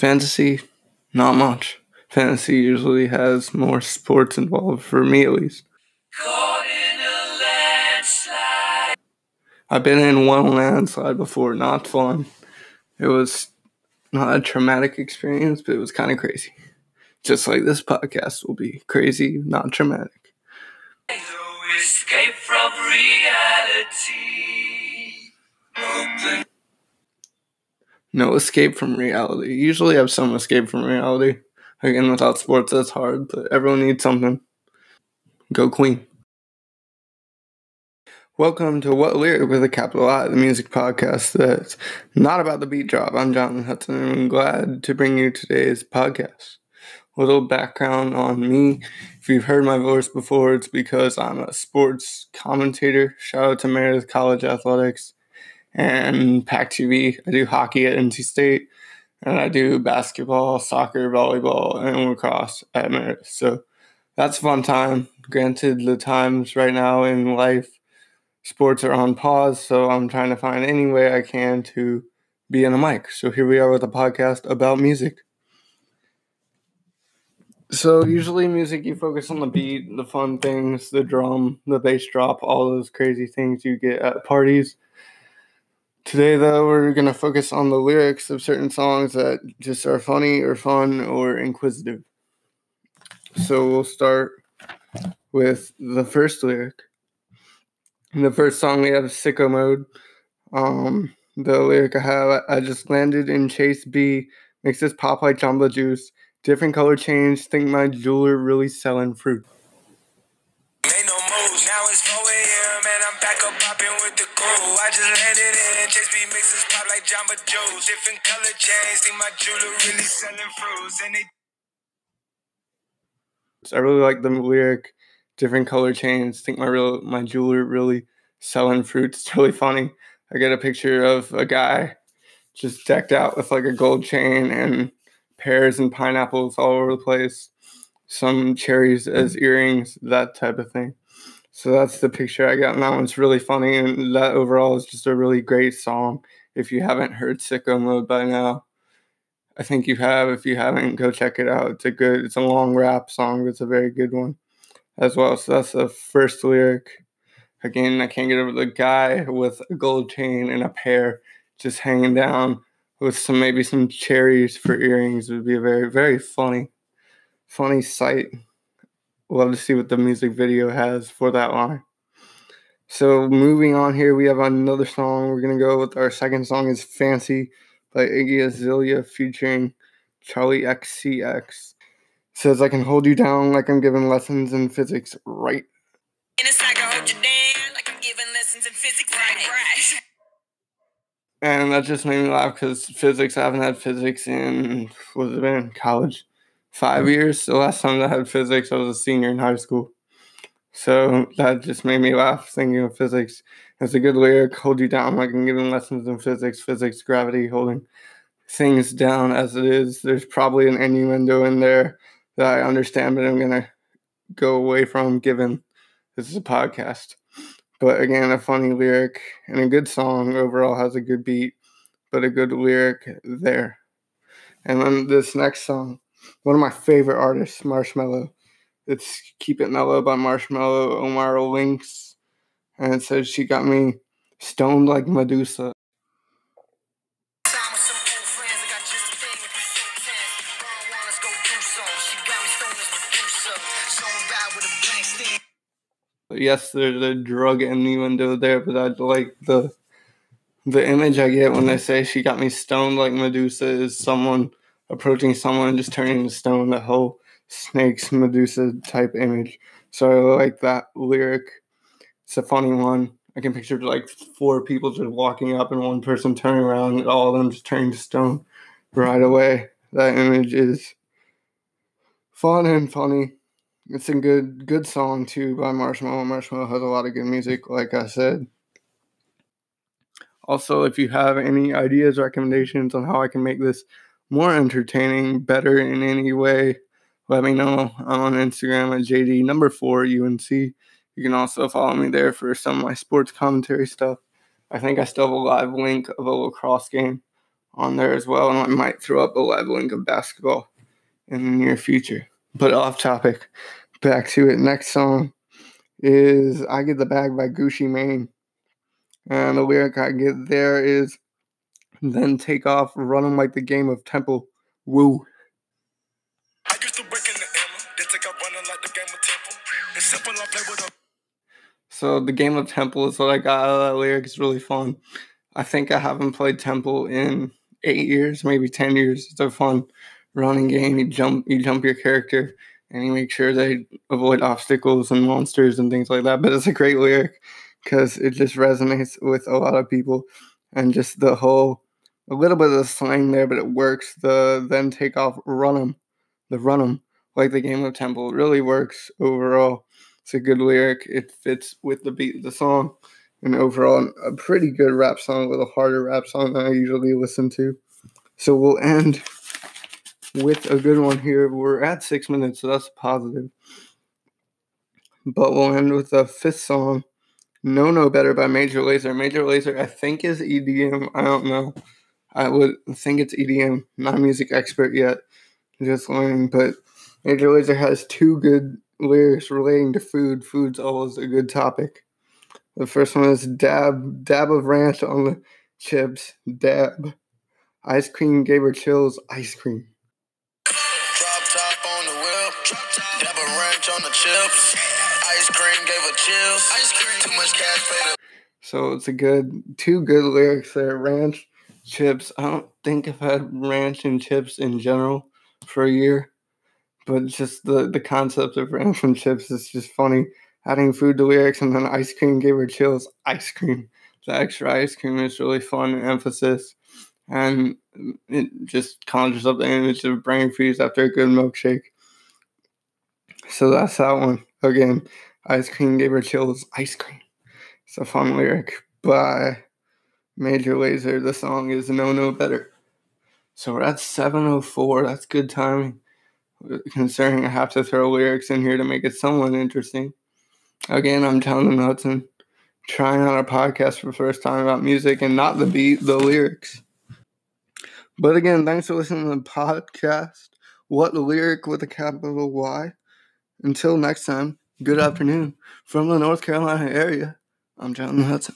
Fantasy, not much. Fantasy usually has more sports involved, for me at least. I've been in one landslide before, not fun. It was not a traumatic experience, but it was kind of crazy. Just like this podcast will be crazy, not traumatic. No escape from reality. Usually have some escape from reality. Again, without sports, that's hard, but everyone needs something. Go Queen. Welcome to What Lyric with a capital I, the music podcast that's not about the beat drop. I'm Jonathan Hudson, and I'm glad to bring you today's podcast. A little background on me. If you've heard my voice before, it's because I'm a sports commentator. Shout out to Meredith College Athletics and Pac TV. I do hockey at NC State, and I do basketball, soccer, volleyball, and lacrosse at Meredith. So that's a fun time. Granted, the times right now in life, sports are on pause, so I'm trying to find any way I can to be in a mic. So here we are with a podcast about music. So usually music you focus on the beat, the fun things, the drum, the bass drop, all those crazy things you get at parties. Today, though, we're going to focus on the lyrics of certain songs that just are funny or fun or inquisitive. So we'll start with the first lyric. In the first song, we have Sicko Mode. Um, the lyric I have I just landed in Chase B, makes this pop like Jamba Juice. Different color change, think my jeweler really selling fruit. I just landed in Chase B mixes pop like Jamba Juice. Different color chains, think my jeweler really selling fruits. And they so I really like the lyric, different color chains. Think my real my jeweler really selling fruits. It's really funny. I get a picture of a guy just decked out with like a gold chain and pears and pineapples all over the place. Some cherries as earrings, that type of thing. So that's the picture I got, and that one's really funny. And that overall is just a really great song. If you haven't heard Sicko Mode by now, I think you have. If you haven't, go check it out. It's a good, it's a long rap song, but it's a very good one as well. So that's the first lyric. Again, I can't get over the guy with a gold chain and a pair just hanging down with some maybe some cherries for earrings it would be a very very funny funny sight love to see what the music video has for that line. So moving on here, we have another song. We're gonna go with our second song is "Fancy" by Iggy Azalea featuring Charli XCX. It says I can hold you down like I'm giving lessons in physics, right? And that just made me laugh because physics, I haven't had physics in, what's it been, college? Five years. The last time I had physics, I was a senior in high school. So that just made me laugh thinking of physics. It's a good lyric, hold you down like I'm giving lessons in physics, physics, gravity, holding things down as it is. There's probably an innuendo in there that I understand, but I'm going to go away from given this is a podcast. But again, a funny lyric and a good song overall has a good beat, but a good lyric there. And then this next song one of my favorite artists, Marshmello. It's Keep It Mellow by Marshmello, Omar LinX. And it says she got me stoned like Medusa. Yes, there's a drug innuendo there, but I like the the image I get when they say she got me stoned like Medusa is someone approaching someone and just turning to stone, the whole snakes Medusa type image. So I like that lyric. It's a funny one. I can picture like four people just walking up and one person turning around and all of them just turning to stone right away. That image is fun and funny. It's a good good song too by Marshmello. Marshmello has a lot of good music, like I said. Also, if you have any ideas, recommendations on how I can make this more entertaining, better in any way, let me know. I'm on Instagram at JD number four UNC. You can also follow me there for some of my sports commentary stuff. I think I still have a live link of a lacrosse game on there as well, and I might throw up a live link of basketball in the near future. But off topic, back to it. Next song is I Get the Bag by Gucci Mane. And the lyric I get there is then take off running like the game of Temple. Woo. I used to break in the Emma, then take off running like the game of Temple. It's simple, I play with So the game of Temple is what I got out of that lyric. It's really fun. I think I haven't played Temple in eight years, maybe ten years. It's a fun running game. You jump, you jump your character, and you make sure they avoid obstacles and monsters and things like that. But it's a great lyric because it just resonates with a lot of people, and just the whole a little bit of the slang there, but it works. The then take off, run them, the run them like the game of Temple. It really works overall. It's a good lyric. It fits with the beat of the song and overall a pretty good rap song with a harder rap song than I usually listen to. So we'll end with a good one here. We're at six minutes, so that's positive. But we'll end with the fifth song, Know No Better by Major Lazer. Major Lazer, I think, is EDM. I don't know. I would think it's EDM. Not a music expert yet, just learning. But Major Lazer has two good lyrics relating to food. Food's always a good topic. The first one is dab dab of ranch on the chips. Dab. Ice cream gave her chills. Ice cream. Drop top on the whip. Dab of ranch on the chips. Ice cream gave her chills. Ice cream. Too much cash So it's a good two good lyrics there. Ranch, chips. I don't think I've had ranch and chips in general for a year. But just the, the concept of ranch and chips is just funny adding food to lyrics and then ice cream gave her chills. Ice cream. The extra ice cream is really fun emphasis. And it just conjures up the image of brain freeze after a good milkshake. So that's that one. Again, ice cream gave her chills. Ice cream. It's a fun lyric by Major Lazer. The song is Know No Better. So we're at 704. That's good timing. Considering I have to throw lyrics in here to make it somewhat interesting. Again, I'm Jonathan Hudson, trying out a podcast for the first time about music and not the beat, the lyrics. But again, thanks for listening to the podcast. What lyric with a capital Y? Until next time, good afternoon from the North Carolina area. I'm Jonathan Hudson.